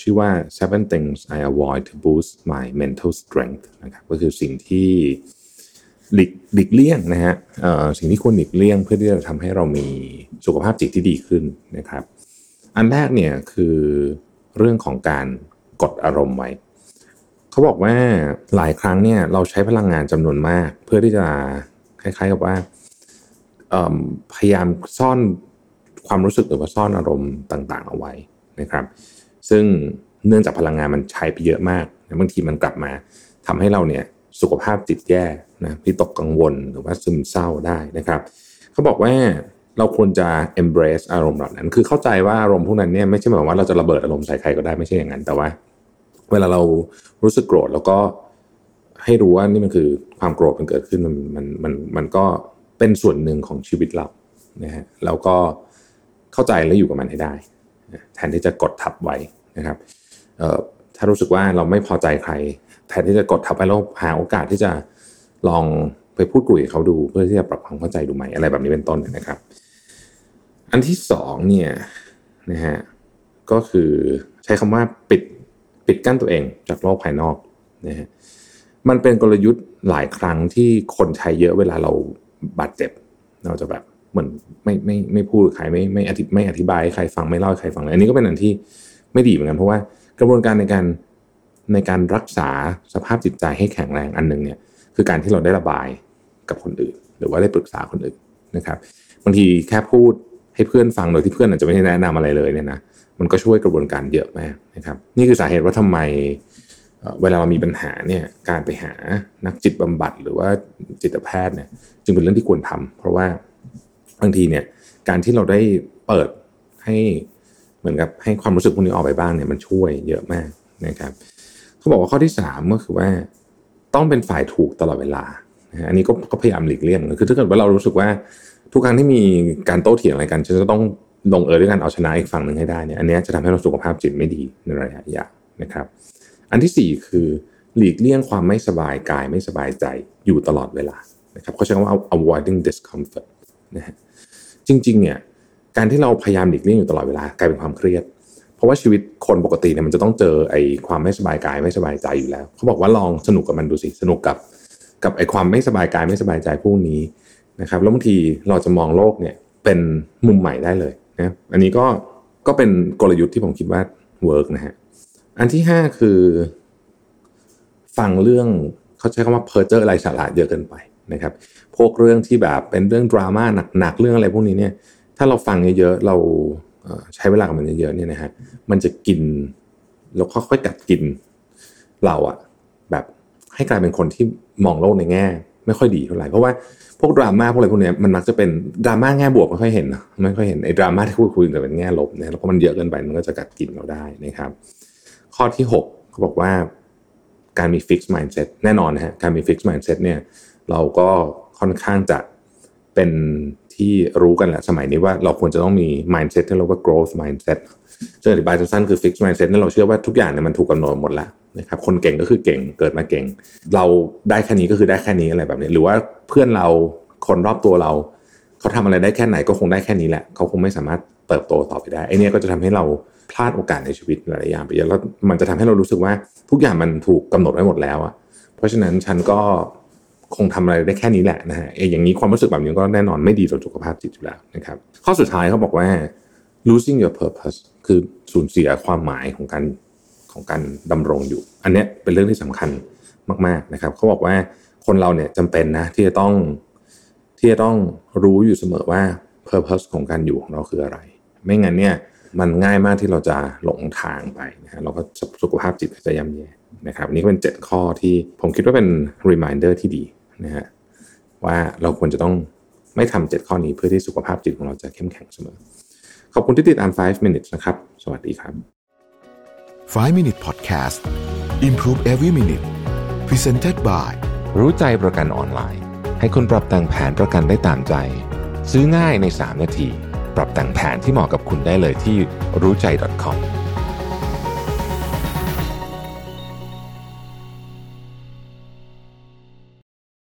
ชื่อว่า seven things I avoid to boost my mental strength นะครับก็คือสิ่งที่หลีกหลีกเลี่ยงนะฮะสิ่งที่ควรหลีกเลี่ยงเพื่อที่จะทำให้เรามีสุขภาพจิตที่ดีขึ้นนะครับ อันแรกเนี่ยคือเรื่องของการกดอารมณ์ไว้เขาบอกว่าหลายครั้งเนี่ยเราใช้พลังงานจำนวนมาก เพื่อที่จะคล้ายๆกับว่าพยายามซ่อนความรู้สึกหรือว่าซ่อนอารมณ์ต่างๆ เอาไว้นะครับ ซึ่งเนื่องจากพลังงานมันใช้ไปเยอะมากบางทีมันกลับมาทำให้เราเนี่ยสุขภาพจิตแย่นะพิตกกังวลหรือว่าซึมเศร้าได้นะครับเขาบอกว่าเราควรจะ embrace อารมณ์เหล่านั้น คือเข้าใจว่าอารมณ์พวกนั้นเนี่ยไม่ใช่หมายว่าเราจะระเบิดอารมณ์ใส่ใครก็ได้ไม่ใช่อย่างนั้นแต่ว่า เวลาเรารู้สึกโกรธแล้วก็ให้รู้ว่านี่มันคือความโกรธมันเกิดขึ้นมันมันมันมันก็เป็นส่วนหนึ่งของชีวิตเรานะฮะแล้วก็เข้าใจและอยู่กับมันให้ได้ แทนที่จะกดทับไว้ นะครับถ้ารู้สึกว่าเราไม่พอใจใครแทนที่จะกดทับไว้แล้วหาโอกาสที่จะลองไปพูดคุยกับเขาดูเพื่อที่จะปรับความเข้าใจดูใหม่อะไรแบบนี้เป็นต้นนะครับ อันที่สองเนี่ยนะฮะก็คือใช้คำว่าปิดปิดกั้นตัวเองจากโลกภายนอกนะฮะมันเป็นกลยุทธ์หลายครั้งที่คนใช้เยอะเวลาเราบาดเจ็บ เราจะแบบเหมือนไม่ไม่ไม่พูดใครไม่ไม่อธิไม่อธิบายให้ใครฟังไม่เล่าให้ใครฟังเลยอันนี้ก็เป็นอันที่ ไม่ดีเหมือนกันเพราะว่ากระบวนการในการในการรักษาสภาพจิตใจให้แข็งแรงอันหนึ่งเนี่ยคือการที่เราได้ระบายกับคนอื่น หรือว่าได้ปรึกษาคนอื่นนะครับ บางทีแค่พูดให้เพื่อนฟังโดยที่เพื่อนอาจจะไม่ได้แนะนำอะไรเลยเนี่ยนะมันก็ช่วยกระบวนการเยอะมากนะครับ นี่คือสาเหตุว่าทำไมเอ่อเวลาเรามีปัญหาเนี่ยการไปหานักจิตบำบัดหรือว่าจิตแพทย์เนี่ยจึงเป็นเรื่องที่ควรทำเพราะว่าบางทีเนี่ยการที่เราได้เปิดให้ เหมือนกับให้ความรู้สึกพวกนี้ออกไปบ้างเนี่ยมันช่วยเยอะมากนะครับเขาบอกว่าข้อที่สามก็คือว่าต้องเป็นฝ่ายถูกตลอดเวลาอันนี้ก็กพยายามหลีกเลี่ยงคือถ้าเกิดว่าเรารู้สึกว่าทุกครั้งที่มีการโต้เถียงอะไรกันฉันจะต้องลงเอยด้วยการเอาชนะอีกฝั่งหนึ่งให้ได้เนี่ยอันนี้จะทำให้เราสุขภาพจิตไม่ดีในระยะยาวนะครับ อันที่สี่คือหลีกเลี่ยงความไม่สบายกายไม่สบายใจอยู่ตลอดเวลานะครับเขาใช้คำว่า avoiding discomfort นะฮะจริงๆเนี่ย การที่เราพยายามหลีกเลี่ยงอยู่ตลอดเวลากลายเป็นความเครียด เพราะว่าชีวิตคนปกติเนี่ยมันจะต้องเจอไอ้ความไม่สบายกายไม่สบายใจอยู่แล้ว เขาบอกว่าลองสนุกกับมันดูสิสนุกกับ กับไอ้ความไม่สบายกายไม่สบายใจพวกนี้นะครับแล้วบางทีเราจะมองโลกเนี่ยเป็นมุมใหม่ได้เลยนะอันนี้ก็ก็เป็นกลยุทธ์ที่ผมคิดว่า work นะฮะอันที่ห้าคือ ฟังเรื่องเขาใช้คำว่าเพอร์เจอร์อะไรสาระเยอะเกินไปนะครับพวกเรื่องที่แบบเป็นเรื่องดราม่าหนักๆเรื่องอะไรพวกนี้เนี่ย ถ้าเราฟังเยอะๆเราใช้เวลากับมันเยอะๆเนี่ยนะฮะมันจะกินแล้วค่อยๆกัดกินเราอะแบบให้กลายเป็นคนที่มองโลกในแง่ ไม่ค่อยดีเท่าไหร่เพราะว่าพวกดราม่าพวกอะไรพวกเนี้ยมันมักจะเป็นดราม่าแง่บวกไม่ค่อยเห็นนะไม่ค่อยเห็นไอ้ดราม่าที่คุยคุยแต่เป็นแง่ลบนะแล้วก็มันเยอะเกินไปมันก็จะกัดกินเราได้นะครับ ข้อที่หกเขาบอกว่าการมี fixed mindset แน่นอนนะฮะการมี fixed mindset เนี่ยเราก็ค่อนข้างจะเป็น ที่รู้กันแหละสมัยนี้ว่าเราควรจะต้องมี mindset ที่เรียกว่า growth mindset ซึ่งอธิบายสั้นๆคือ fixed mindset นี่ยเราเชื่อว่าทุกอย่างเนี่ยมันถูกกำหนดหมดแล้วนะครับคนเก่งก็คือเก่งเกิดมาเก่ง เราได้แค่นี้ก็คือได้แค่นี้อะไรแบบนี้ หรือว่าเพื่อนเราคนรอบตัวเรา เขาทำอะไรได้แค่ไหนก็คงได้แค่นี้แหละ เขาคงไม่สามารถเติบโตต่อไปได้ไอเนี้ยก็จะทำให้เราพลาดโอกาสในชีวิตหลายๆอย่างไปเยอะแล้วมันจะทำให้เรารู้สึกว่าทุกอย่างมันถูกกำหนดไว้หมดแล้วอะเพราะฉะนั้นฉันก็ คงทำอะไรได้แค่นี้แหละนะฮะเออย่างนี้ความรู้สึกแบบนี้ก็แน่นอนไม่ดีต่อสุขภาพจิตอยู่แล้วนะครับ ข้อสุดท้ายเขาบอกว่า losing your purpose คือสูญเสียความหมายของการของการดำรงอยู่ อันนี้เป็นเรื่องที่สำคัญมาก ๆนะครับเขาบอกว่าคนเราเนี่ยจำเป็นนะที่จะต้องที่จะต้องรู้อยู่เสมอว่า purpose ของการอยู่ของเราคืออะไร ไม่งั้นเนี่ยมันง่ายมากที่เราจะหลงทางไปนะฮะเราก็สุขภาพจิตจะย่ำแย่นะครับอันนี่ก็เป็น 7 ข้อที่ผมคิดว่าเป็น reminder ที่ดี นะฮะว่าเราควรจะต้องไม่ทำ7ข้อนี้เพื่อที่สุขภาพจิตของเราจะเข้มแข็งเสมอ ขอบคุณที่ติดตาม 5 minutes นะครับ สวัสดีครับ 5 Minute Podcast Improve Every Minute Presented by รู้ใจประกันออนไลน์ ให้คุณปรับแต่งแผนประกันได้ตามใจ ซื้อง่ายใน 3 นาที ปรับแต่งแผนที่เหมาะกับคุณได้เลยที่รู้ใจ .com